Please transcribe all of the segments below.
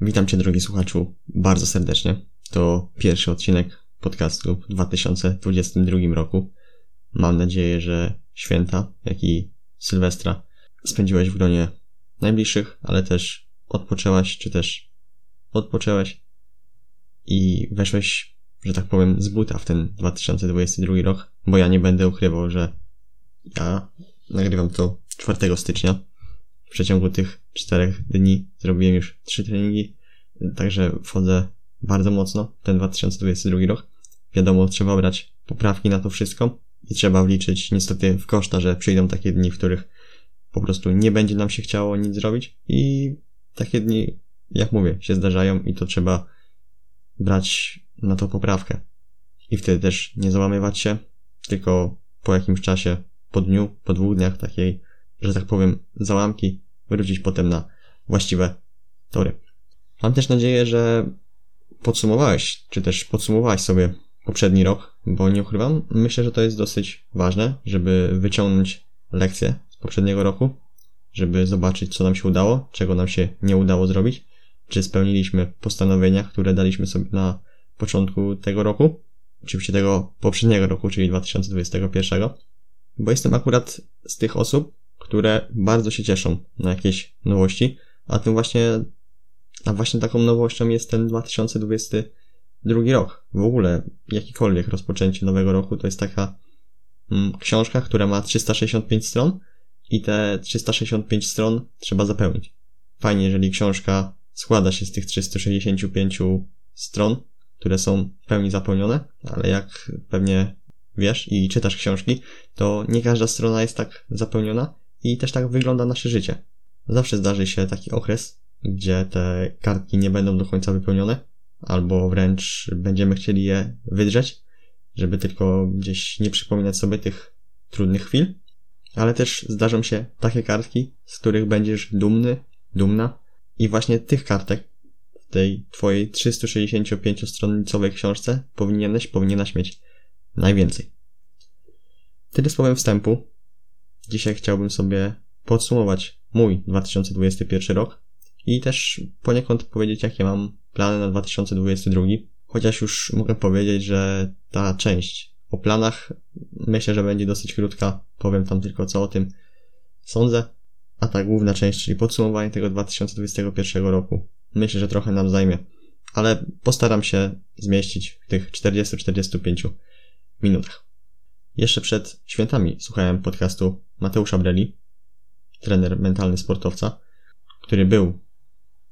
Witam Cię, drogi słuchaczu, bardzo serdecznie. To pierwszy odcinek podcastu w 2022 roku. Mam nadzieję, że święta, jak i Sylwestra spędziłeś w gronie najbliższych, ale też odpoczęłaś, czy też odpoczęłeś i weszłeś, że tak powiem, z buta w ten 2022 rok, bo ja nie będę ukrywał, że ja nagrywam to 4 stycznia. W przeciągu tych czterech dni zrobiłem już trzy treningi, także wchodzę bardzo mocno ten 2022 rok. Wiadomo, trzeba brać poprawki na to wszystko i trzeba wliczyć niestety w koszta, że przyjdą takie dni, w których po prostu nie będzie nam się chciało nic zrobić i takie dni, jak mówię, się zdarzają i to trzeba brać na to poprawkę. I wtedy też nie załamywać się, tylko po jakimś czasie, po dniu, po dwóch dniach takiej, że tak powiem, załamki, wrócić potem na właściwe tory. Mam też nadzieję, że podsumowałeś, czy też podsumowałaś sobie poprzedni rok, bo nie ukrywam, myślę, że to jest dosyć ważne, żeby wyciągnąć lekcje z poprzedniego roku, żeby zobaczyć, co nam się udało, czego nam się nie udało zrobić, czy spełniliśmy postanowienia, które daliśmy sobie na początku tego roku, oczywiście tego poprzedniego roku, czyli 2021, bo jestem akurat z tych osób, które bardzo się cieszą na jakieś nowości, a tym właśnie, a właśnie taką nowością jest ten 2022 rok. W ogóle jakikolwiek rozpoczęcie nowego roku to jest taka mm, książka, która ma 365 stron i te 365 stron trzeba zapełnić. Fajnie, jeżeli książka składa się z tych 365 stron, które są w pełni zapełnione, ale jak pewnie wiesz i czytasz książki, to nie każda strona jest tak zapełniona i też tak wygląda nasze życie. Zawsze zdarzy się taki okres, gdzie te kartki nie będą do końca wypełnione, albo wręcz będziemy chcieli je wydrzeć, żeby tylko gdzieś nie przypominać sobie tych trudnych chwil. Ale też zdarzą się takie kartki, z których będziesz dumny, dumna i właśnie tych kartek w tej twojej 365-stronicowej książce powinieneś, powinnaś mieć najwięcej. Tyle słowem wstępu. Dzisiaj chciałbym sobie podsumować mój 2021 rok i też poniekąd powiedzieć, jakie mam plany na 2022. Chociaż już mogę powiedzieć, że ta część o planach myślę, że będzie dosyć krótka. Powiem tam tylko co o tym sądzę. A ta główna część, czyli podsumowanie tego 2021 roku, myślę, że trochę nam zajmie. Ale postaram się zmieścić w tych 40-45 minutach. Jeszcze przed świętami słuchałem podcastu Mateusza Breli, trener mentalny sportowca, który był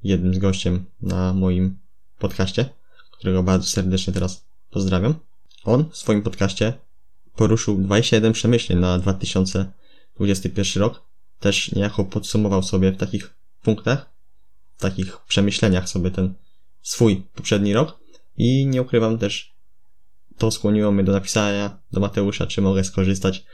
jednym z gościem na moim podcaście, którego bardzo serdecznie teraz pozdrawiam. On w swoim podcaście poruszył 27 przemyśleń na 2021 rok. Też niejako podsumował sobie w takich punktach, w takich przemyśleniach sobie ten swój poprzedni rok i nie ukrywam też to skłoniło mnie do napisania do Mateusza, czy mogę skorzystać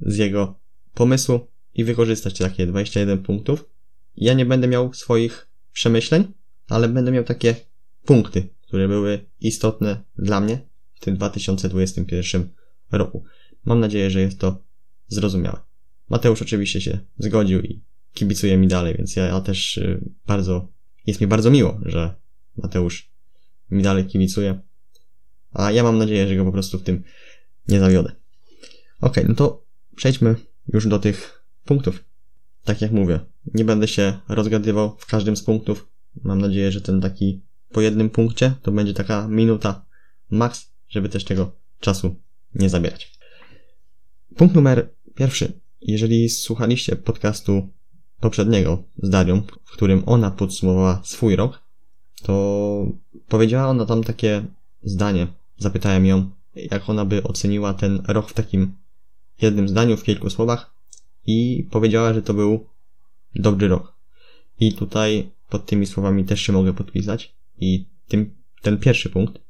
z jego pomysłu i wykorzystać takie 21 punktów. Ja nie będę miał swoich przemyśleń, ale będę miał takie punkty, które były istotne dla mnie w tym 2021 roku. Mam nadzieję, że jest to zrozumiałe. Mateusz oczywiście się zgodził i kibicuje mi dalej, więc ja, ja też y, bardzo, jest mi bardzo miło, że Mateusz mi dalej kibicuje a ja mam nadzieję, że go po prostu w tym nie zawiodę. Ok, no to przejdźmy już do tych punktów. Tak jak mówię, nie będę się rozgadywał w każdym z punktów. Mam nadzieję, że ten taki po jednym punkcie to będzie taka minuta max, żeby też tego czasu nie zabierać. Punkt numer pierwszy. Jeżeli słuchaliście podcastu poprzedniego z Darią, w którym ona podsumowała swój rok, to powiedziała ona tam takie zdanie, Zapytałem ją, jak ona by oceniła ten rok w takim jednym zdaniu, w kilku słowach i powiedziała, że to był dobry rok. I tutaj pod tymi słowami też się mogę podpisać i tym, ten pierwszy punkt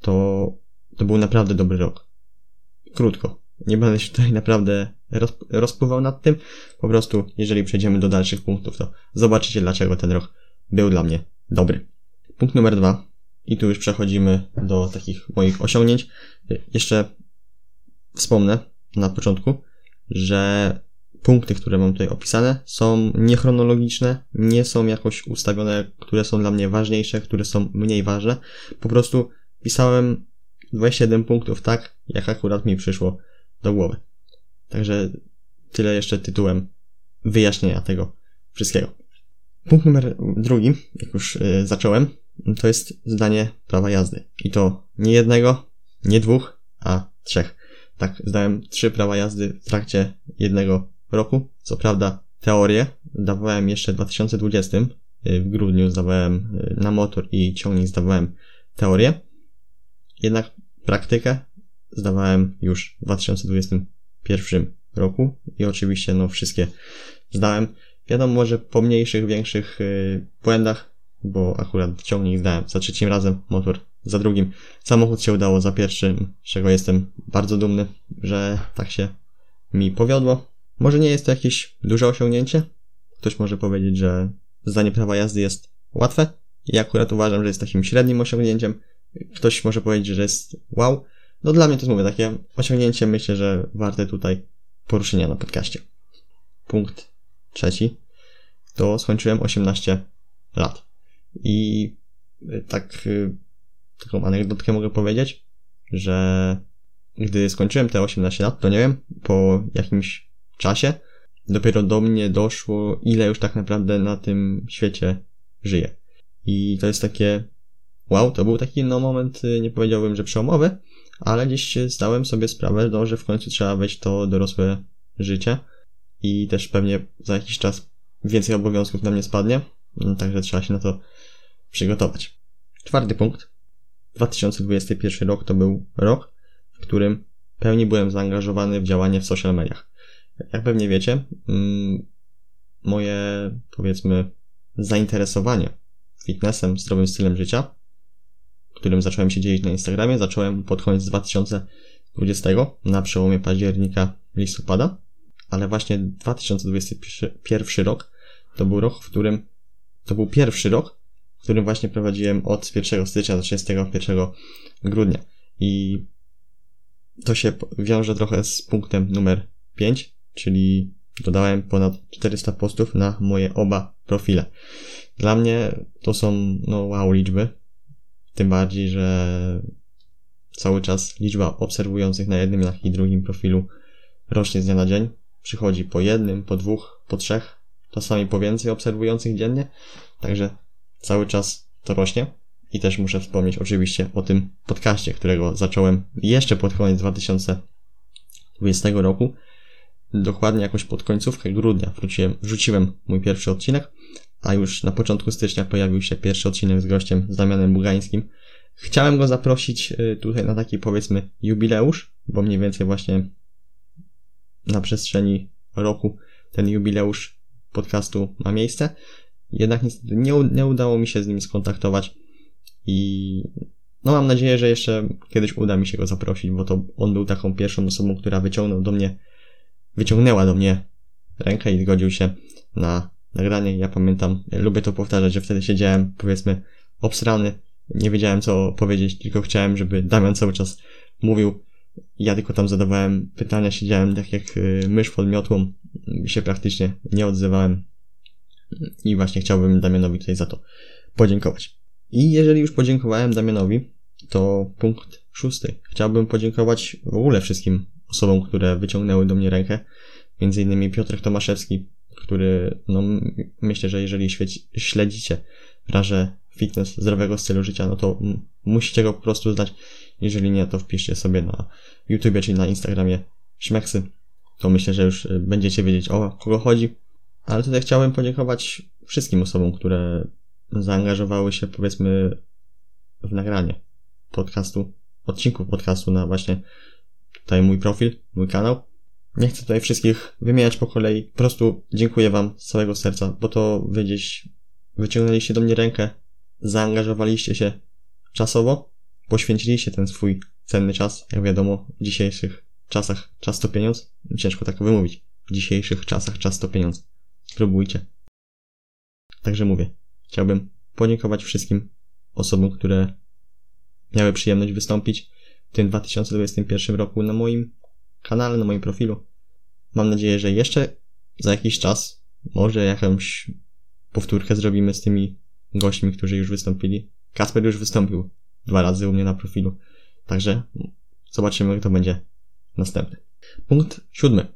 to, to był naprawdę dobry rok. Krótko. Nie będę się tutaj naprawdę roz, rozpływał nad tym. Po prostu, jeżeli przejdziemy do dalszych punktów, to zobaczycie, dlaczego ten rok był dla mnie dobry. Punkt numer dwa i tu już przechodzimy do takich moich osiągnięć. Jeszcze wspomnę na początku, że punkty, które mam tutaj opisane, są niechronologiczne, nie są jakoś ustawione, które są dla mnie ważniejsze, które są mniej ważne. Po prostu pisałem 27 punktów tak, jak akurat mi przyszło do głowy. Także tyle jeszcze tytułem wyjaśnienia tego wszystkiego. Punkt numer drugi, jak już y, zacząłem, to jest zdanie prawa jazdy. I to nie jednego, nie dwóch, a trzech. Tak, zdałem trzy prawa jazdy w trakcie jednego roku. Co prawda, teorię zdawałem jeszcze w 2020. Y, w grudniu zdawałem y, na motor i ciągnik zdawałem teorię. Jednak praktykę zdawałem już w 2021 roku i oczywiście no wszystkie zdałem. Wiadomo, może po mniejszych, większych yy, błędach, bo akurat ciągnik zdałem za trzecim razem, motor za drugim. Samochód się udało za pierwszym, z czego jestem bardzo dumny, że tak się mi powiodło. Może nie jest to jakieś duże osiągnięcie. Ktoś może powiedzieć, że zdanie prawa jazdy jest łatwe. Ja akurat uważam, że jest takim średnim osiągnięciem. Ktoś może powiedzieć, że jest wow. No dla mnie to jest, mówię, takie osiągnięcie myślę, że warte tutaj poruszenia na podcaście. Punkt trzeci. To skończyłem 18 lat. I y, tak, y, taką anegdotkę mogę powiedzieć, że gdy skończyłem te 18 lat, to nie wiem, po jakimś czasie dopiero do mnie doszło, ile już tak naprawdę na tym świecie żyję. I to jest takie, wow, to był taki no moment, y, nie powiedziałbym, że przełomowy, ale gdzieś zdałem sobie sprawę, no, że w końcu trzeba wejść to dorosłe życie i też pewnie za jakiś czas więcej obowiązków na mnie spadnie, także trzeba się na to przygotować. Czwarty punkt. 2021 rok to był rok, w którym pełni byłem zaangażowany w działanie w social mediach. Jak pewnie wiecie, mm, moje, powiedzmy, zainteresowanie fitnessem, zdrowym stylem życia, którym zacząłem się dzielić na Instagramie, zacząłem pod koniec 2020, na przełomie października, listopada, ale właśnie 2021 rok to był rok, w którym, to był pierwszy rok, w którym właśnie prowadziłem od 1 stycznia do 31 grudnia. I to się wiąże trochę z punktem numer 5, czyli dodałem ponad 400 postów na moje oba profile. Dla mnie to są, no wow, liczby. Tym bardziej, że cały czas liczba obserwujących na jednym, jak i drugim profilu rośnie z dnia na dzień. Przychodzi po jednym, po dwóch, po trzech, czasami po więcej obserwujących dziennie. Także cały czas to rośnie. I też muszę wspomnieć oczywiście o tym podcaście, którego zacząłem jeszcze pod koniec 2020 roku dokładnie jakoś pod końcówkę grudnia wróciłem, wrzuciłem mój pierwszy odcinek, a już na początku stycznia pojawił się pierwszy odcinek z gościem, z Damianem Bugańskim. Chciałem go zaprosić y, tutaj na taki powiedzmy jubileusz, bo mniej więcej właśnie na przestrzeni roku ten jubileusz podcastu ma miejsce. Jednak niestety nie, nie udało mi się z nim skontaktować i no mam nadzieję, że jeszcze kiedyś uda mi się go zaprosić, bo to on był taką pierwszą osobą, która wyciągnął do mnie wyciągnęła do mnie rękę i zgodził się na nagranie. Ja pamiętam, lubię to powtarzać, że wtedy siedziałem, powiedzmy, obsrany, nie wiedziałem co powiedzieć, tylko chciałem, żeby Damian cały czas mówił. Ja tylko tam zadawałem pytania, siedziałem tak jak y, mysz pod miotłą, się praktycznie nie odzywałem. I właśnie chciałbym Damianowi tutaj za to podziękować. I jeżeli już podziękowałem Damianowi, to punkt szósty. Chciałbym podziękować w ogóle wszystkim osobom, które wyciągnęły do mnie rękę. Między innymi Piotr Tomaszewski, który, no, myślę, że jeżeli śledzicie branżę fitness, zdrowego stylu życia, no to musicie go po prostu znać. Jeżeli nie, to wpiszcie sobie na YouTubie czy na Instagramie Szmeksy. To myślę, że już y, będziecie wiedzieć o kogo chodzi. Ale tutaj chciałem podziękować wszystkim osobom, które zaangażowały się, powiedzmy, w nagranie podcastu, odcinków podcastu na właśnie tutaj mój profil, mój kanał. Nie chcę tutaj wszystkich wymieniać po kolei. Po prostu dziękuję Wam z całego serca, bo to Wy gdzieś wyciągnęliście do mnie rękę, zaangażowaliście się czasowo, poświęciliście ten swój cenny czas. Jak wiadomo, w dzisiejszych czasach czas to pieniądz. Ciężko tak wymówić. W dzisiejszych czasach czas to pieniądz. Spróbujcie. Także mówię, chciałbym podziękować wszystkim osobom, które miały przyjemność wystąpić w tym 2021 roku na moim kanale, na moim profilu. Mam nadzieję, że jeszcze za jakiś czas może jakąś powtórkę zrobimy z tymi gośćmi, którzy już wystąpili. Kasper już wystąpił dwa razy u mnie na profilu. Także zobaczymy, jak to będzie następny. Punkt siódmy.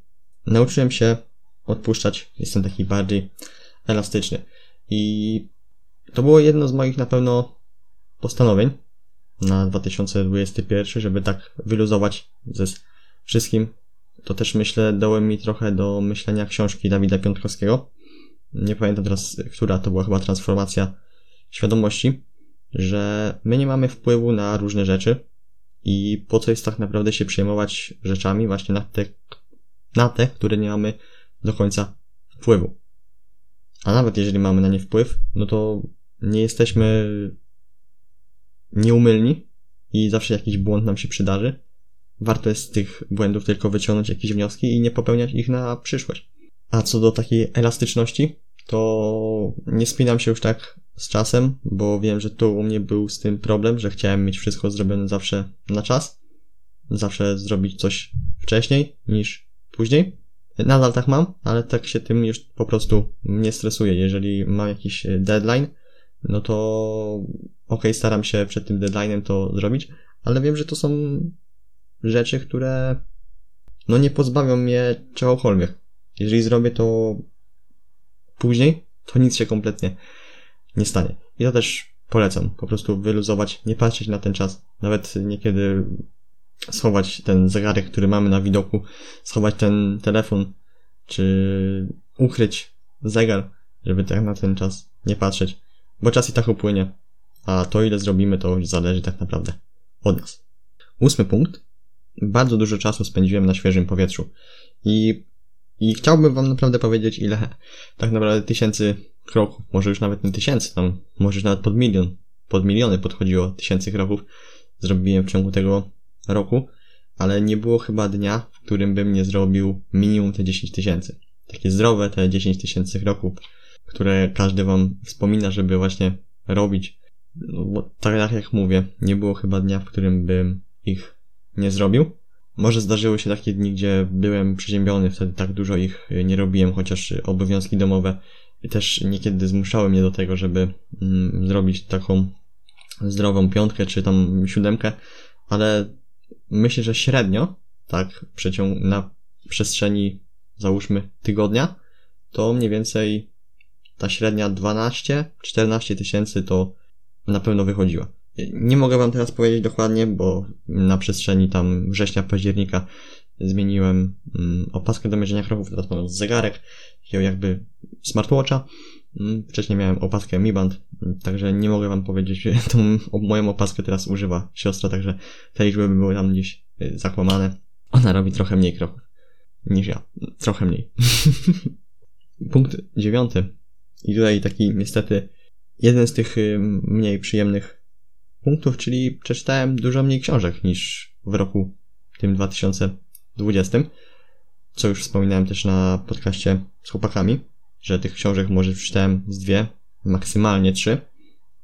Nauczyłem się odpuszczać. Jestem taki bardziej elastyczny. I to było jedno z moich na pewno postanowień na 2021, żeby tak wyluzować ze wszystkim. To też myślę, dałem mi trochę do myślenia książki Dawida Piątkowskiego. Nie pamiętam teraz, która to była chyba transformacja świadomości, że my nie mamy wpływu na różne rzeczy i po co jest tak naprawdę się przejmować rzeczami właśnie na te, na te, które nie mamy do końca wpływu. A nawet jeżeli mamy na nie wpływ, no to nie jesteśmy nieumylni i zawsze jakiś błąd nam się przydarzy. Warto jest z tych błędów tylko wyciągnąć jakieś wnioski i nie popełniać ich na przyszłość. A co do takiej elastyczności, to nie spinam się już tak z czasem, bo wiem, że tu u mnie był z tym problem, że chciałem mieć wszystko zrobione zawsze na czas. Zawsze zrobić coś wcześniej niż później. Nadal tak mam, ale tak się tym już po prostu nie stresuję. Jeżeli mam jakiś deadline, no to ok, staram się przed tym deadline'em to zrobić, ale wiem, że to są rzeczy, które no nie pozbawią mnie czegokolwiek. Jeżeli zrobię to później, to nic się kompletnie nie stanie. I to też polecam. Po prostu wyluzować, nie patrzeć na ten czas. Nawet niekiedy schować ten zegarek, który mamy na widoku, schować ten telefon, czy ukryć zegar, żeby tak na ten czas nie patrzeć. Bo czas i tak upłynie. A to ile zrobimy, to już zależy tak naprawdę od nas. Ósmy punkt. Bardzo dużo czasu spędziłem na świeżym powietrzu. I, i chciałbym wam naprawdę powiedzieć, ile tak naprawdę tysięcy kroków, może już nawet nie tysięcy, tam może już nawet pod milion, pod miliony podchodziło tysięcy kroków zrobiłem w ciągu tego roku, ale nie było chyba dnia, w którym bym nie zrobił minimum te 10 tysięcy. Takie zdrowe te 10 tysięcy kroków, które każdy wam wspomina, żeby właśnie robić. No, bo tak jak mówię, nie było chyba dnia, w którym bym ich nie zrobił. Może zdarzyły się takie dni, gdzie byłem przeziębiony, wtedy tak dużo ich nie robiłem, chociaż obowiązki domowe też niekiedy zmuszały mnie do tego, żeby mm, zrobić taką zdrową piątkę czy tam siódemkę, ale myślę, że średnio, tak, przeciąg na przestrzeni załóżmy tygodnia, to mniej więcej ta średnia 12-14 tysięcy to na pewno wychodziła. Nie mogę wam teraz powiedzieć dokładnie, bo na przestrzeni tam września, października zmieniłem mm, opaskę do mierzenia kroków, teraz mam zegarek, jakby smartwatcha. Mm, wcześniej miałem opaskę Mi Band, także nie mogę wam powiedzieć, że tą moją opaskę teraz używa siostra, także te liczby by były tam gdzieś y, zakłamane. Ona robi trochę mniej kroków niż ja. Trochę mniej. Punkt dziewiąty. I tutaj taki niestety jeden z tych y, mniej przyjemnych punktów, czyli przeczytałem dużo mniej książek niż w roku tym 2020 co już wspominałem też na podcaście z chłopakami, że tych książek może przeczytałem z dwie, maksymalnie trzy.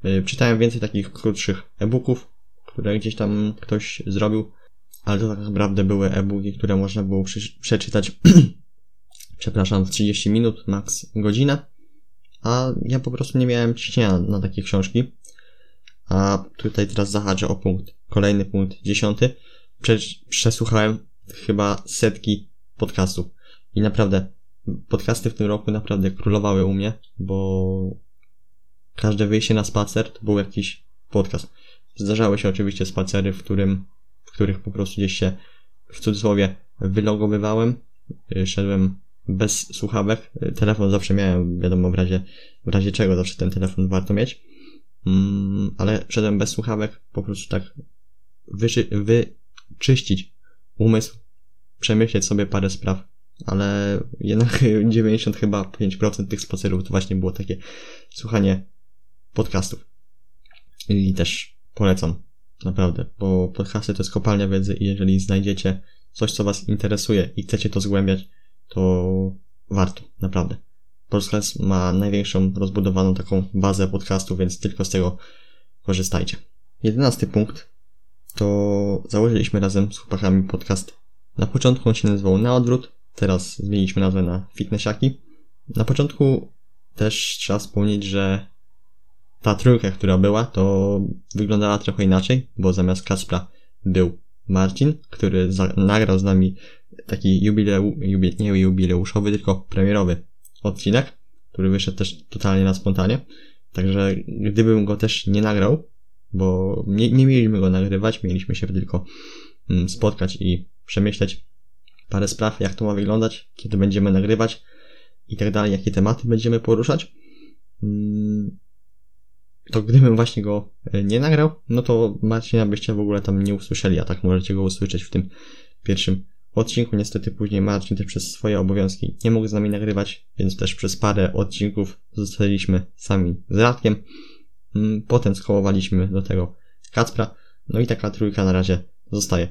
Y, czytałem więcej takich krótszych e-booków, które gdzieś tam ktoś zrobił, ale to tak naprawdę były e-booki, które można było przeczytać, przepraszam, w 30 minut, maks godzinę, a ja po prostu nie miałem ciśnienia na takie książki. A tutaj teraz zahaczę o punkt, kolejny punkt, dziesiąty. Przesłuchałem chyba setki podcastów. I naprawdę, podcasty w tym roku naprawdę królowały u mnie, bo każde wyjście na spacer to był jakiś podcast. Zdarzały się oczywiście spacery, w, którym, w których po prostu gdzieś się w cudzysłowie wylogowywałem, y, szedłem bez słuchawek. Telefon zawsze miałem, wiadomo, w razie, w razie czego zawsze ten telefon warto mieć. Mm, ale szedłem bez słuchawek, po prostu tak wyczy, wyczyścić umysł, przemyśleć sobie parę spraw, ale jednak 90 chyba 5% tych spacerów to właśnie było takie słuchanie podcastów. I też polecam, naprawdę, bo podcasty to jest kopalnia wiedzy i jeżeli znajdziecie coś, co was interesuje i chcecie to zgłębiać, to warto, naprawdę. Podcast ma największą rozbudowaną taką bazę podcastów, więc tylko z tego korzystajcie. Jedenasty punkt to założyliśmy razem z chłopakami podcast na początku on się nazywał Na Odwrót, teraz zmieniliśmy nazwę na Fitnessiaki. Na początku też trzeba wspomnieć, że ta trójka, która była, to wyglądała trochę inaczej, bo zamiast Kaspra był Marcin, który za- nagrał z nami taki jubileu, jubi, nie jubileuszowy, tylko premierowy odcinek, który wyszedł też totalnie na spontanie. Także gdybym go też nie nagrał, bo nie, nie mieliśmy go nagrywać, mieliśmy się tylko mm, spotkać i przemyśleć parę spraw, jak to ma wyglądać, kiedy będziemy nagrywać i tak dalej, jakie tematy będziemy poruszać. Mm, to gdybym właśnie go e, nie nagrał, no to Marcina byście w ogóle tam nie usłyszeli, a tak możecie go usłyszeć w tym pierwszym odcinku. Niestety później Marcin też przez swoje obowiązki nie mógł z nami nagrywać, więc też przez parę odcinków zostaliśmy sami z Radkiem. Mm, Potem skołowaliśmy do tego Kacpra, no i taka trójka na razie zostaje.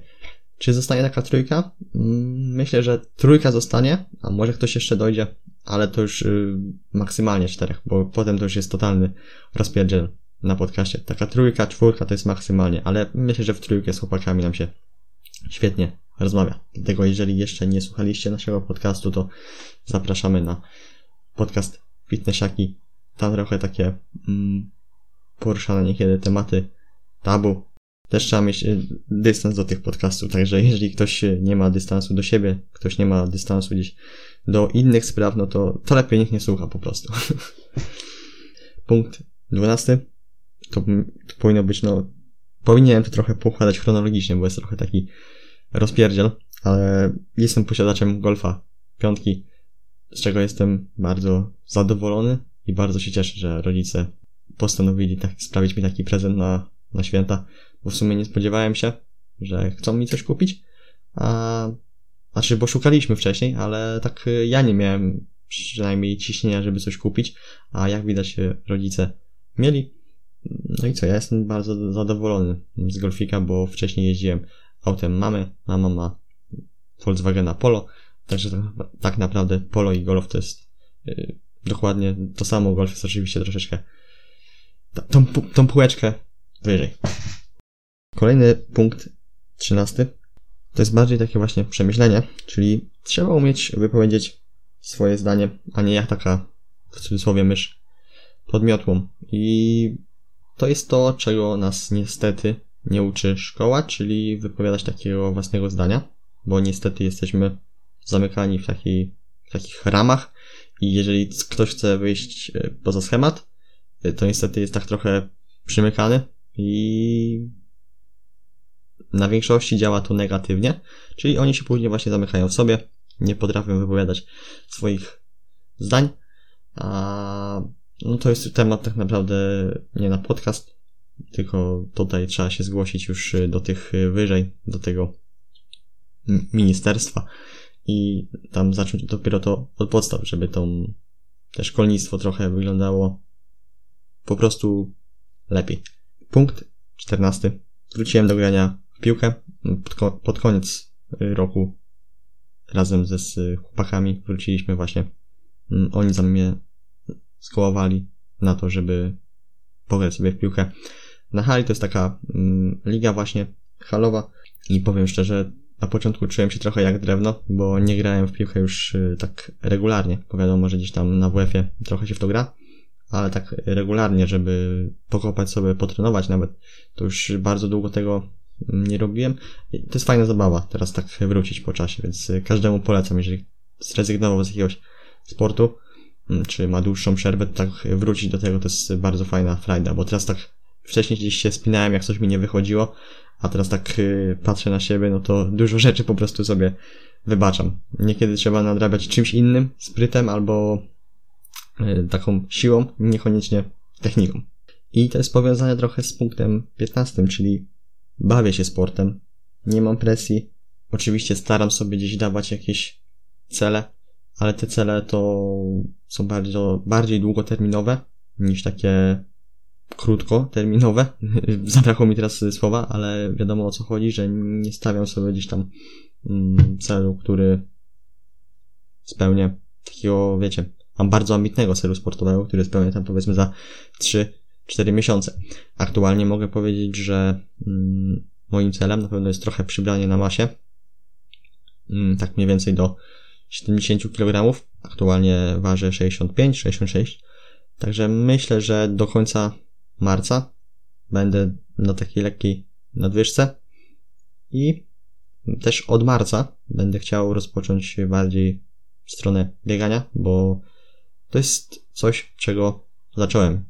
Czy zostanie taka trójka? Mm, Myślę, że trójka zostanie, a może ktoś jeszcze dojdzie, ale to już y, maksymalnie czterech, bo potem to już jest totalny rozpierdziel na podcaście. Taka trójka, czwórka to jest maksymalnie, ale myślę, że w trójkę z chłopakami nam się świetnie rozmawia. Dlatego jeżeli jeszcze nie słuchaliście naszego podcastu, to zapraszamy na podcast Fitnessiaki. Tam trochę takie mm, poruszane niekiedy tematy tabu. Też trzeba mieć y, dystans do tych podcastów, także jeżeli ktoś y, nie ma dystansu do siebie, ktoś nie ma dystansu gdzieś do innych spraw, no to, to lepiej niech nie słucha po prostu. Punkt 12. To, to powinno być, no, powinienem to trochę poukładać chronologicznie, bo jest trochę taki rozpierdziel, ale jestem posiadaczem Golfa piątki, z czego jestem bardzo zadowolony i bardzo się cieszę, że rodzice postanowili tak, sprawić mi taki prezent na, na święta, bo w sumie nie spodziewałem się, że chcą mi coś kupić, a znaczy, bo szukaliśmy wcześniej, ale tak y, ja nie miałem przynajmniej ciśnienia, żeby coś kupić, a jak widać y, rodzice mieli. No i co, ja jestem bardzo zadowolony z Golfika, bo wcześniej jeździłem autem mamy, mama ma Volkswagena Polo, także tak, tak naprawdę Polo i Golf to jest yy, dokładnie to samo, Golf jest oczywiście troszeczkę tą, tą półeczkę wyżej. Kolejny punkt, trzynasty, to jest bardziej takie właśnie przemyślenie, czyli trzeba umieć wypowiedzieć swoje zdanie, a nie jak taka w cudzysłowie mysz pod miotłą. I to jest to, czego nas niestety nie uczy szkoła, czyli wypowiadać takiego własnego zdania, bo niestety jesteśmy zamykani w, takiej, w takich ramach i jeżeli ktoś chce wyjść e, poza schemat, e, to niestety jest tak trochę przymykany i na większości działa to negatywnie, czyli oni się później właśnie zamykają w sobie, nie potrafią wypowiadać swoich zdań, a no to jest temat tak naprawdę nie na podcast, tylko tutaj trzeba się zgłosić już do tych wyżej, do tego ministerstwa i tam zacząć dopiero to od podstaw, żeby to te szkolnictwo trochę wyglądało po prostu lepiej. Punkt 14. Wróciłem do grania piłkę pod, ko- pod koniec roku razem ze z chłopakami wróciliśmy właśnie. Mm, Oni za mnie skołowali na to, żeby pograć sobie w piłkę. Na hali to jest taka mm, liga właśnie halowa i powiem szczerze, na początku czułem się trochę jak drewno, bo nie grałem w piłkę już y, tak regularnie, bo wiadomo, że gdzieś tam na WF-ie trochę się w to gra, ale tak regularnie, żeby pokopać sobie, potrenować nawet, to już bardzo długo tego nie robiłem. To jest fajna zabawa, teraz tak wrócić po czasie, więc y, każdemu polecam, jeżeli zrezygnował z jakiegoś sportu, mm, czy ma dłuższą przerwę, tak wrócić do tego to jest bardzo fajna frajda, bo teraz tak wcześniej gdzieś się spinałem, jak coś mi nie wychodziło, a teraz tak y, patrzę na siebie, no to dużo rzeczy po prostu sobie wybaczam. Niekiedy trzeba nadrabiać czymś innym, sprytem albo y, taką siłą, niekoniecznie techniką. I to jest powiązane trochę z punktem 15, czyli bawię się sportem, nie mam presji. Oczywiście staram sobie gdzieś dawać jakieś cele, ale te cele to są bardzo, bardziej długoterminowe niż takie krótkoterminowe. Zabrakło mi teraz słowa, ale wiadomo o co chodzi, że nie stawiam sobie gdzieś tam mm, celu, który spełnię takiego, wiecie, mam bardzo ambitnego celu sportowego, który spełnię tam powiedzmy za 3-4 miesiące. Aktualnie mogę powiedzieć, że mm, moim celem na pewno jest trochę przybranie na masie. Mm, tak mniej więcej do 70 kg. Aktualnie ważę 65-66. Także myślę, że do końca marca będę na takiej lekkiej nadwyżce i też od marca będę chciał rozpocząć bardziej w stronę biegania, bo to jest coś, czego zacząłem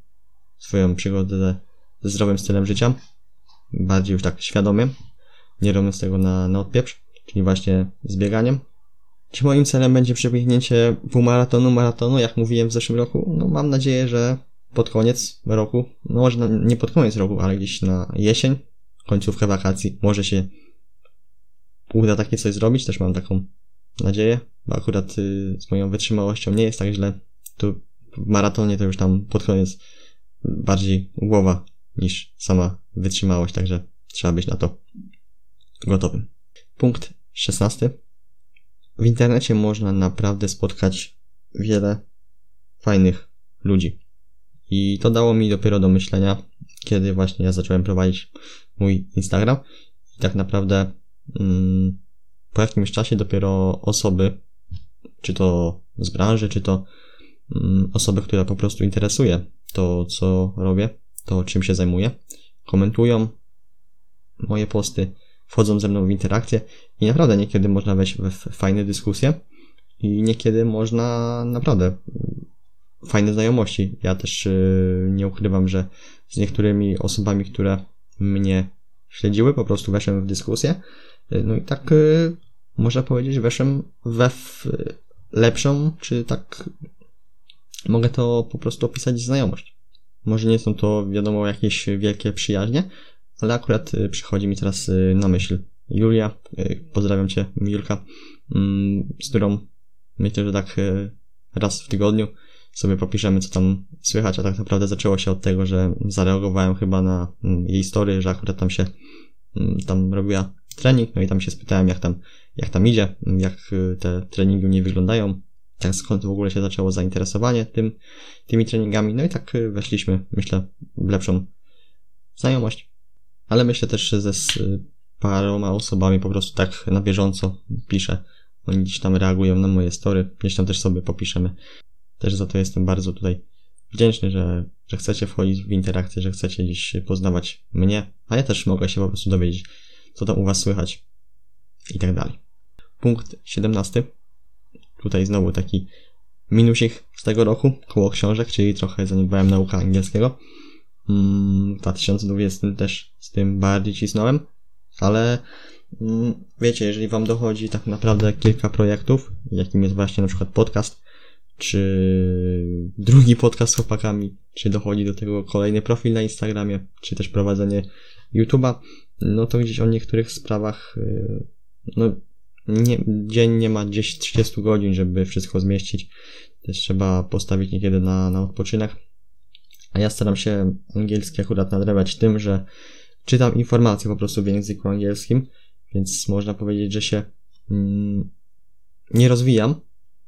swoją przygodę ze zdrowym stylem życia. Bardziej już tak świadomie, nie robiąc tego na, na odpieprz, czyli właśnie z bieganiem. Czy moim celem będzie przebiegnięcie półmaratonu, maratonu, jak mówiłem w zeszłym roku? No mam nadzieję, że pod koniec roku, no może nie pod koniec roku, ale gdzieś na jesień, końcówkę wakacji, może się uda takie coś zrobić, też mam taką nadzieję, bo akurat y, z moją wytrzymałością nie jest tak źle. Tu w maratonie to już tam pod koniec bardziej głowa niż sama wytrzymałość, także trzeba być na to gotowym. Punkt 16. W internecie można naprawdę spotkać wiele fajnych ludzi. I to dało mi dopiero do myślenia, kiedy właśnie ja zacząłem prowadzić mój Instagram. I tak naprawdę mm, po jakimś czasie dopiero osoby, czy to z branży, czy to osoby, które po prostu interesuje to, co robię, to czym się zajmuję, komentują moje posty, wchodzą ze mną w interakcję i naprawdę niekiedy można wejść w fajne dyskusje i niekiedy można naprawdę fajne znajomości. Ja też yy, nie ukrywam, że z niektórymi osobami, które mnie śledziły, po prostu weszłem w dyskusję. Yy, no i tak yy, można powiedzieć, weszłem we lepszą, czy tak mogę to po prostu opisać znajomość. Może nie są to, wiadomo, jakieś wielkie przyjaźnie, ale akurat y, przychodzi mi teraz y, na myśl Julia. Y, pozdrawiam Cię, Julka, mm, z którą myślę, że tak raz w tygodniu sobie popiszemy, co tam słychać, a tak naprawdę zaczęło się od tego, że zareagowałem chyba na mm, jej story, że akurat tam się mm, tam robiła trening, no i tam się spytałem, jak tam, jak tam idzie, jak te treningi nie wyglądają, tak skąd w ogóle się zaczęło zainteresowanie tym, tymi treningami, no i tak weszliśmy, myślę, w lepszą znajomość ale myślę też, że ze paroma osobami po prostu tak na bieżąco piszę. Oni gdzieś tam reagują na moje story, gdzieś tam też sobie popiszemy. Też za to jestem bardzo tutaj wdzięczny, że, że chcecie wchodzić w interakcję, że chcecie gdzieś poznawać mnie, a ja też mogę się po prostu dowiedzieć, co tam u Was słychać i tak dalej. Punkt 17. Tutaj znowu taki minusik z tego roku, koło książek, czyli trochę zaniedbałem naukę angielskiego. Mm, w 2020 też z tym bardziej cisnąłem, ale mm, wiecie, jeżeli wam dochodzi tak naprawdę kilka projektów, jakim jest właśnie na przykład podcast, czy drugi podcast z chłopakami, czy dochodzi do tego kolejny profil na Instagramie, czy też prowadzenie YouTube'a, no to gdzieś o niektórych sprawach, y, no nie, dzień nie ma gdzieś 30 godzin, żeby wszystko zmieścić. Też trzeba postawić niekiedy na, na odpoczynek. A ja staram się angielski akurat nadrabiać tym, że czytam informacje po prostu w języku angielskim, więc można powiedzieć, że się mm, nie rozwijam,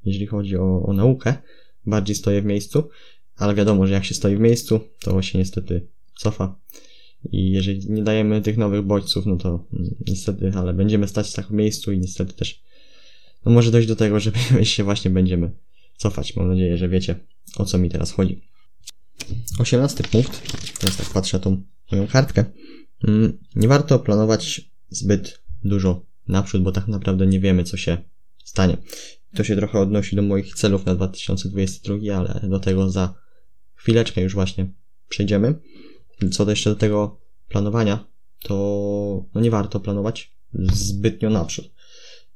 jeżeli chodzi o, o naukę, bardziej stoję w miejscu, ale wiadomo, że jak się stoi w miejscu, to się niestety cofa. I jeżeli nie dajemy tych nowych bodźców, no to mm, niestety, ale będziemy stać w miejscu i niestety też no może dojść do tego, że się właśnie będziemy cofać. Mam nadzieję, że wiecie o co mi teraz chodzi. 18 punkt. Teraz tak patrzę na tą moją kartkę. Mm, nie warto planować zbyt dużo naprzód, bo tak naprawdę nie wiemy, co się stanie. To się trochę odnosi do moich celów na 2022, ale do tego za chwileczkę już właśnie przejdziemy. Co do jeszcze do tego planowania, to no nie warto planować zbytnio naprzód.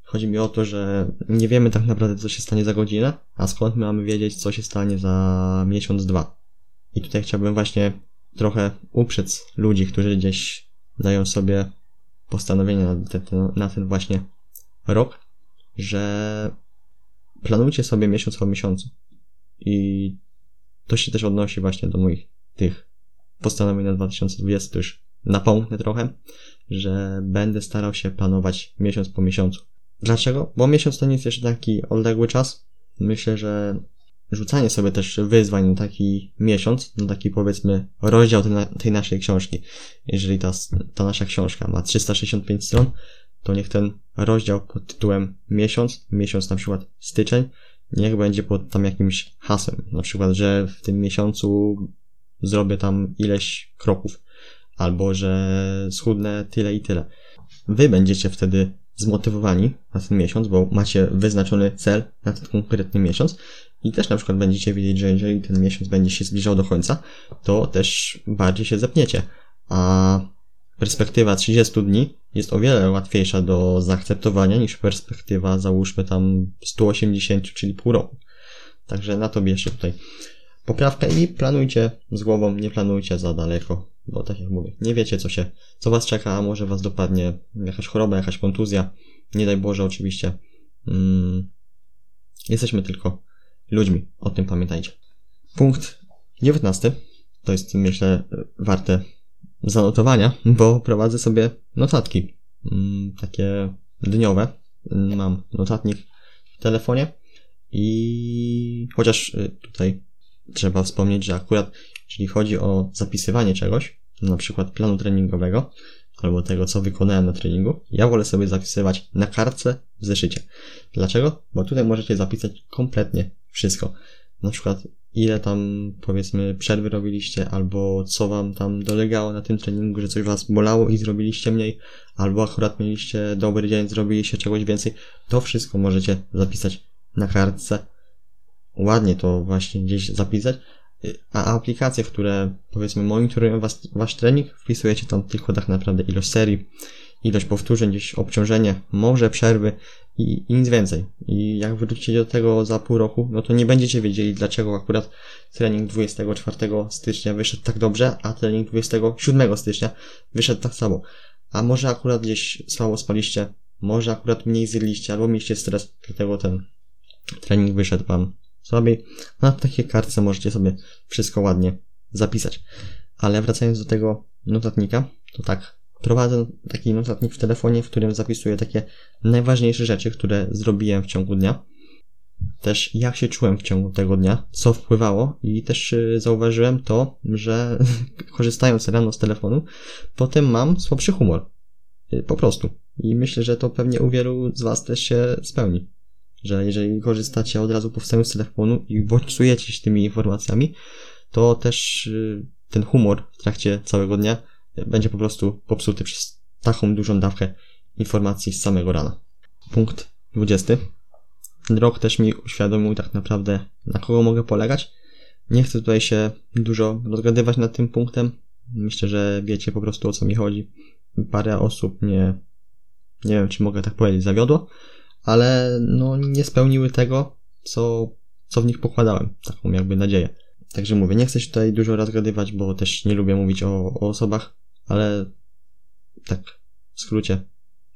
Chodzi mi o to, że nie wiemy tak naprawdę, co się stanie za godzinę, a skąd my mamy wiedzieć, co się stanie za miesiąc, dwa. I tutaj chciałbym właśnie trochę uprzec ludzi, którzy gdzieś dają sobie postanowienia na ten, na ten właśnie rok, że planujcie sobie miesiąc po miesiącu. I to się też odnosi właśnie do moich tych postanowień na 2020, to już napomknę trochę, że będę starał się planować miesiąc po miesiącu. Dlaczego? Bo miesiąc to nie jest jeszcze taki odległy czas. Myślę, że rzucanie sobie też wyzwań na taki miesiąc, na taki powiedzmy rozdział tej, tej naszej książki. Jeżeli ta, ta nasza książka ma 365 stron, to niech ten rozdział pod tytułem miesiąc, miesiąc na przykład styczeń, niech będzie pod tam jakimś hasłem. Na przykład, że w tym miesiącu zrobię tam ileś kroków, albo że schudnę tyle i tyle. Wy będziecie wtedy zmotywowani na ten miesiąc, bo macie wyznaczony cel na ten konkretny miesiąc i też na przykład będziecie wiedzieć, że jeżeli ten miesiąc będzie się zbliżał do końca, to też bardziej się zepniecie. A perspektywa 30 dni jest o wiele łatwiejsza do zaakceptowania niż perspektywa, załóżmy tam 180, czyli pół roku. Także na to bierzcie tutaj poprawkę i planujcie z głową, nie planujcie za daleko, bo tak jak mówię, nie wiecie co się, co was czeka, a może was dopadnie jakaś choroba, jakaś kontuzja, nie daj Boże oczywiście. Mm, jesteśmy tylko ludźmi, o tym pamiętajcie. Punkt 19 to jest myślę warte zanotowania, bo prowadzę sobie notatki, mm, takie dniowe. Mam notatnik w telefonie i chociaż y, tutaj trzeba wspomnieć, że akurat jeśli chodzi o zapisywanie czegoś, na przykład planu treningowego, albo tego, co wykonałem na treningu, ja wolę sobie zapisywać na kartce w zeszycie. Dlaczego? Bo tutaj możecie zapisać kompletnie wszystko. Na przykład ile tam powiedzmy przerwy robiliście, albo co wam tam dolegało na tym treningu, że coś was bolało i zrobiliście mniej, albo akurat mieliście dobry dzień, zrobiliście czegoś więcej. To wszystko możecie zapisać na kartce. Ładnie to właśnie gdzieś zapisać. A aplikacje, które powiedzmy monitorują was, wasz trening, wpisujecie tam tylko tak naprawdę ilość serii, ilość powtórzeń, gdzieś obciążenie, może przerwy i, i nic więcej. I jak wrócicie do tego za pół roku, no to nie będziecie wiedzieli, dlaczego akurat trening 24 stycznia wyszedł tak dobrze, a trening 27 stycznia wyszedł tak samo. A może akurat gdzieś słabo spaliście, może akurat mniej zjedliście, albo mieliście stres, dlatego ten trening wyszedł wam słabiej. Na takiej kartce możecie sobie wszystko ładnie zapisać. Ale wracając do tego notatnika, to tak, prowadzę taki notatnik w telefonie, w którym zapisuję takie najważniejsze rzeczy, które zrobiłem w ciągu dnia. Też jak się czułem w ciągu tego dnia, co wpływało i też y, zauważyłem to, że korzystając rano z telefonu, potem mam słabszy humor. Y, po prostu. I myślę, że to pewnie u wielu z Was też się spełni. Że jeżeli korzystacie od razu po wstaniu z telefonu i bodźcujecie się tymi informacjami, to też y, ten humor w trakcie całego dnia będzie po prostu popsuty przez taką dużą dawkę informacji z samego rana. Punkt 20. Ten rok też mi uświadomił tak naprawdę, na kogo mogę polegać. Nie chcę tutaj się dużo rozgadywać nad tym punktem. Myślę, że wiecie po prostu o co mi chodzi. Parę osób mnie, nie wiem czy mogę tak powiedzieć, zawiodło, ale no nie spełniły tego, co, co w nich pokładałem. Taką jakby nadzieję. Także mówię, nie chcę się tutaj dużo rozgadywać, bo też nie lubię mówić o, o osobach, ale tak, w skrócie,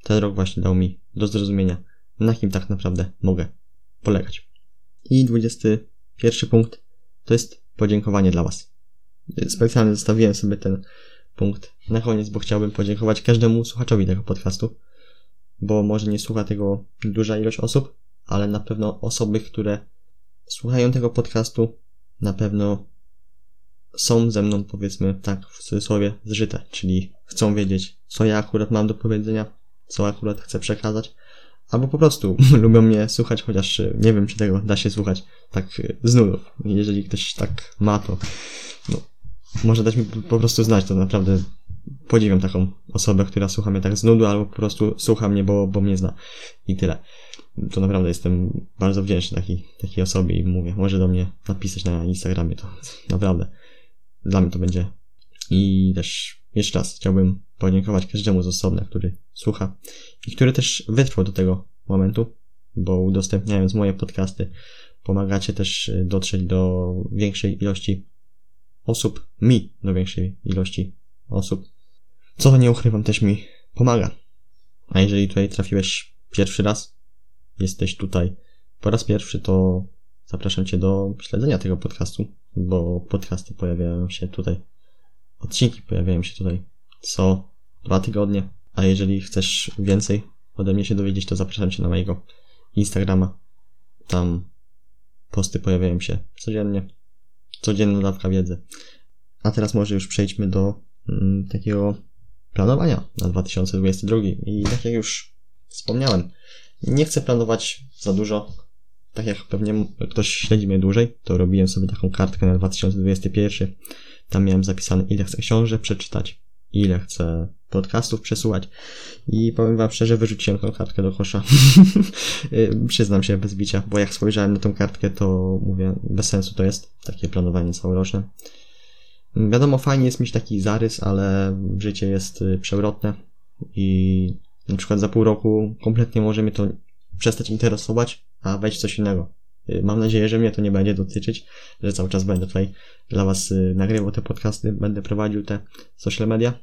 ten rok właśnie dał mi do zrozumienia, na kim tak naprawdę mogę polegać. I 21 punkt to jest podziękowanie dla Was. Specjalnie zostawiłem sobie ten punkt na koniec, bo chciałbym podziękować każdemu słuchaczowi tego podcastu, bo może nie słucha tego duża ilość osób, ale na pewno osoby, które słuchają tego podcastu, na pewno są ze mną, powiedzmy tak, w cudzysłowie, zżyte, czyli chcą wiedzieć, co ja akurat mam do powiedzenia, co akurat chcę przekazać, albo po prostu lubią mnie słuchać, chociaż e, nie wiem, czy tego da się słuchać tak e, z nudów. Jeżeli ktoś tak ma, to no, może dać mi po prostu znać, to naprawdę podziwiam taką osobę, która słucha mnie tak z nudu, albo po prostu słucha mnie, bo, bo mnie zna. I tyle. To naprawdę jestem bardzo wdzięczny takiej, takiej osobie i mówię, może do mnie napisać na Instagramie, to naprawdę dla mnie to będzie. I też jeszcze raz chciałbym podziękować każdemu z osobna, który słucha i który też wytrwał do tego momentu, bo udostępniając moje podcasty, pomagacie też dotrzeć do większej ilości osób, mi do większej ilości osób, co nie ukrywam też mi pomaga. A jeżeli tutaj trafiłeś pierwszy raz, jesteś tutaj po raz pierwszy, to zapraszam Cię do śledzenia tego podcastu, bo podcasty pojawiają się tutaj, odcinki pojawiają się tutaj co dwa tygodnie. A jeżeli chcesz więcej ode mnie się dowiedzieć, to zapraszam Cię na mojego Instagrama. Tam posty pojawiają się codziennie. Codzienna dawka wiedzy. A teraz może już przejdźmy do mm, takiego planowania na 2022. I tak jak już wspomniałem. Nie chcę planować za dużo. Tak jak pewnie ktoś śledzi mnie dłużej, to robiłem sobie taką kartkę na 2021. Tam miałem zapisane, ile chcę książek przeczytać, ile chcę podcastów przesuwać i powiem wam szczerze, wyrzuciłem tą kartkę do kosza. Przyznam się bez bicia, bo jak spojrzałem na tą kartkę, to mówię, bez sensu to jest, takie planowanie całoroczne. Wiadomo, fajnie jest mieć taki zarys, ale życie jest y, przewrotne i na przykład za pół roku kompletnie może mnie to przestać interesować, a wejść coś innego. Y, mam nadzieję, że mnie to nie będzie dotyczyć, że cały czas będę tutaj dla Was y, nagrywał te podcasty, będę prowadził te social media,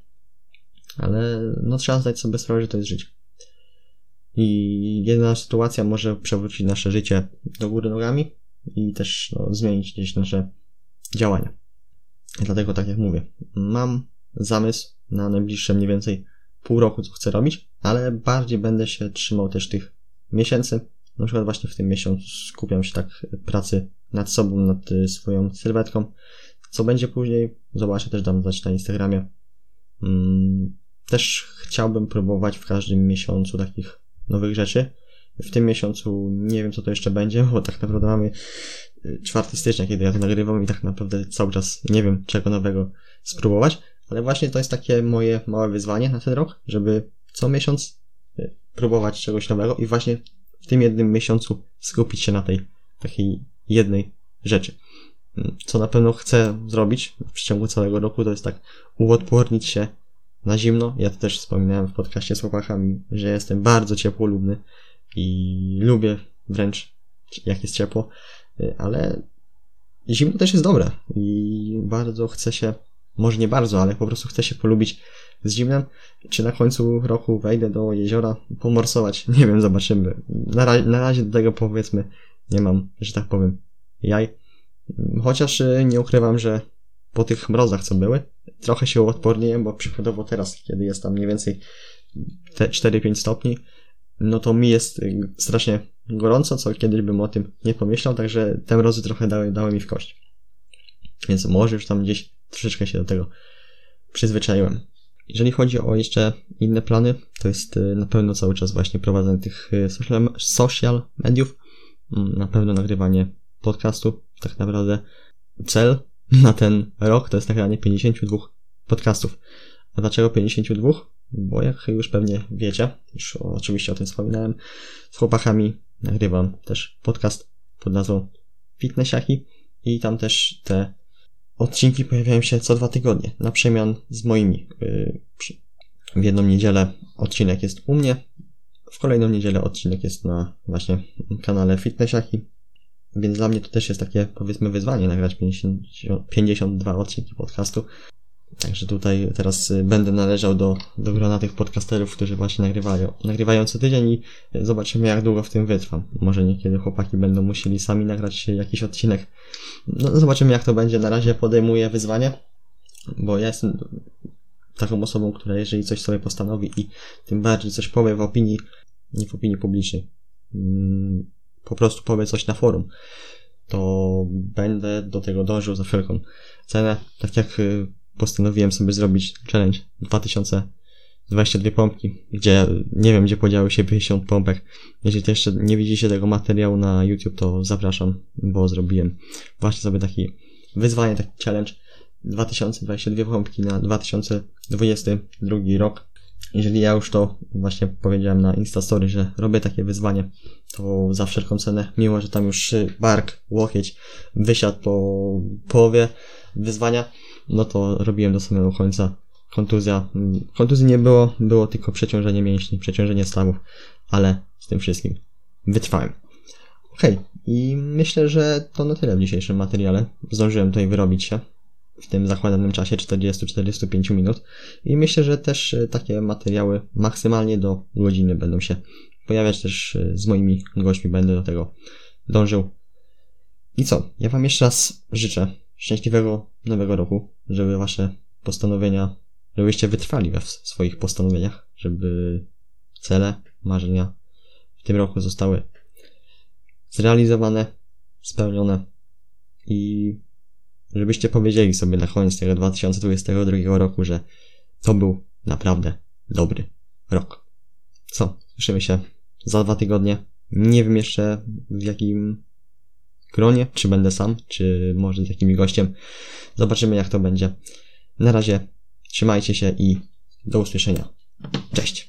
ale no trzeba zdać sobie sprawę, że to jest życie. I jedna sytuacja może przewrócić nasze życie do góry nogami i też no, zmienić gdzieś nasze działania. Dlatego tak jak mówię, mam zamysł na najbliższe mniej więcej pół roku, co chcę robić, ale bardziej będę się trzymał też tych miesięcy. Na przykład właśnie w tym miesiącu skupiam się tak pracy nad sobą, nad y, swoją sylwetką. Co będzie później, zobaczę też dam znać na Instagramie. Mm, też chciałbym próbować w każdym miesiącu takich nowych rzeczy. W tym miesiącu nie wiem, co to jeszcze będzie, bo tak naprawdę mamy 4 y, stycznia, kiedy ja to nagrywam i tak naprawdę cały czas nie wiem, czego nowego spróbować, ale właśnie to jest takie moje małe wyzwanie na ten rok, żeby co miesiąc y, próbować czegoś nowego i właśnie w tym jednym miesiącu skupić się na tej takiej jednej rzeczy. Mm, co na pewno chcę zrobić w przeciągu całego roku, to jest tak uodpornić się na zimno. Ja to też wspominałem w podcaście z chłopakami, że jestem bardzo ciepłolubny i lubię wręcz jak jest ciepło, ale zimno też jest dobre i bardzo chcę się, może nie bardzo, ale po prostu chcę się polubić z zimnem. Czy na końcu roku wejdę do jeziora pomorsować? Nie wiem, zobaczymy. Na, ra na razie do tego powiedzmy nie mam, że tak powiem, jaj. Chociaż y, nie ukrywam, że po tych mrozach, co były, trochę się uodporniłem, bo przykładowo teraz, kiedy jest tam mniej więcej 4-5 stopni, no to mi jest y, strasznie gorąco, co kiedyś bym o tym nie pomyślał, także te mrozy trochę dały, dały mi w kość. Więc może już tam gdzieś troszeczkę się do tego przyzwyczaiłem. Jeżeli chodzi o jeszcze inne plany, to jest y, na pewno cały czas właśnie prowadzenie tych y, social, mediów, mm, na pewno nagrywanie podcastu, tak naprawdę cel na ten rok to jest nagranie 52 podcastów. A dlaczego 52? Bo jak już pewnie wiecie, już oczywiście o tym wspominałem, z chłopakami nagrywam też podcast pod nazwą Fitnessiaki i tam też te odcinki pojawiają się co dwa tygodnie, na przemian z moimi. Y, w jedną niedzielę odcinek jest u mnie, w kolejną niedzielę odcinek jest na właśnie kanale Fitnessiaki, więc dla mnie to też jest takie, powiedzmy, wyzwanie nagrać 50, 52 odcinki podcastu. Także tutaj teraz y, będę należał do, do grona tych podcasterów, którzy właśnie nagrywają. Nagrywają co tydzień i zobaczymy jak długo w tym wytrwam. Może niekiedy chłopaki będą musieli sami nagrać jakiś odcinek. No zobaczymy jak to będzie. Na razie podejmuję wyzwanie, bo ja jestem taką osobą, która jeżeli coś sobie postanowi i tym bardziej coś powie w opinii, nie w opinii publicznej, mm, po prostu powie coś na forum, to będę do tego dążył za wszelką cenę. Tak jak y, postanowiłem sobie zrobić challenge 2022 pompki, gdzie nie wiem, gdzie podziały się 50 pompek. Jeżeli to jeszcze nie widzicie tego materiału na YouTube, to zapraszam, bo zrobiłem właśnie sobie taki wyzwanie, taki challenge 2022 pompki na 2022 rok. Jeżeli ja już to właśnie powiedziałem na Instastory, że robię takie wyzwanie, to za wszelką cenę, mimo że tam już bark, łokieć wysiadł po połowie wyzwania, no to robiłem do samego końca. Kontuzja, kontuzji nie było, było tylko przeciążenie mięśni, przeciążenie stawów, ale z tym wszystkim wytrwałem. Okej, okay. i myślę, że to na tyle w dzisiejszym materiale. Zdążyłem tutaj wyrobić się w tym zakładanym czasie 40-45 minut i myślę, że też e, takie materiały maksymalnie do godziny będą się pojawiać też e, z moimi gośćmi, będę do tego dążył. I co? Ja Wam jeszcze raz życzę szczęśliwego nowego roku, żeby Wasze postanowienia, żebyście wytrwali we swoich postanowieniach, żeby cele, marzenia w tym roku zostały zrealizowane, spełnione i żebyście powiedzieli sobie na koniec tego 2022 roku, że to był naprawdę dobry rok. Co? Słyszymy się za dwa tygodnie. Nie wiem jeszcze w jakim gronie, czy będę sam, czy może z jakimś gościem. Zobaczymy jak to będzie. Na razie trzymajcie się i do usłyszenia. Cześć.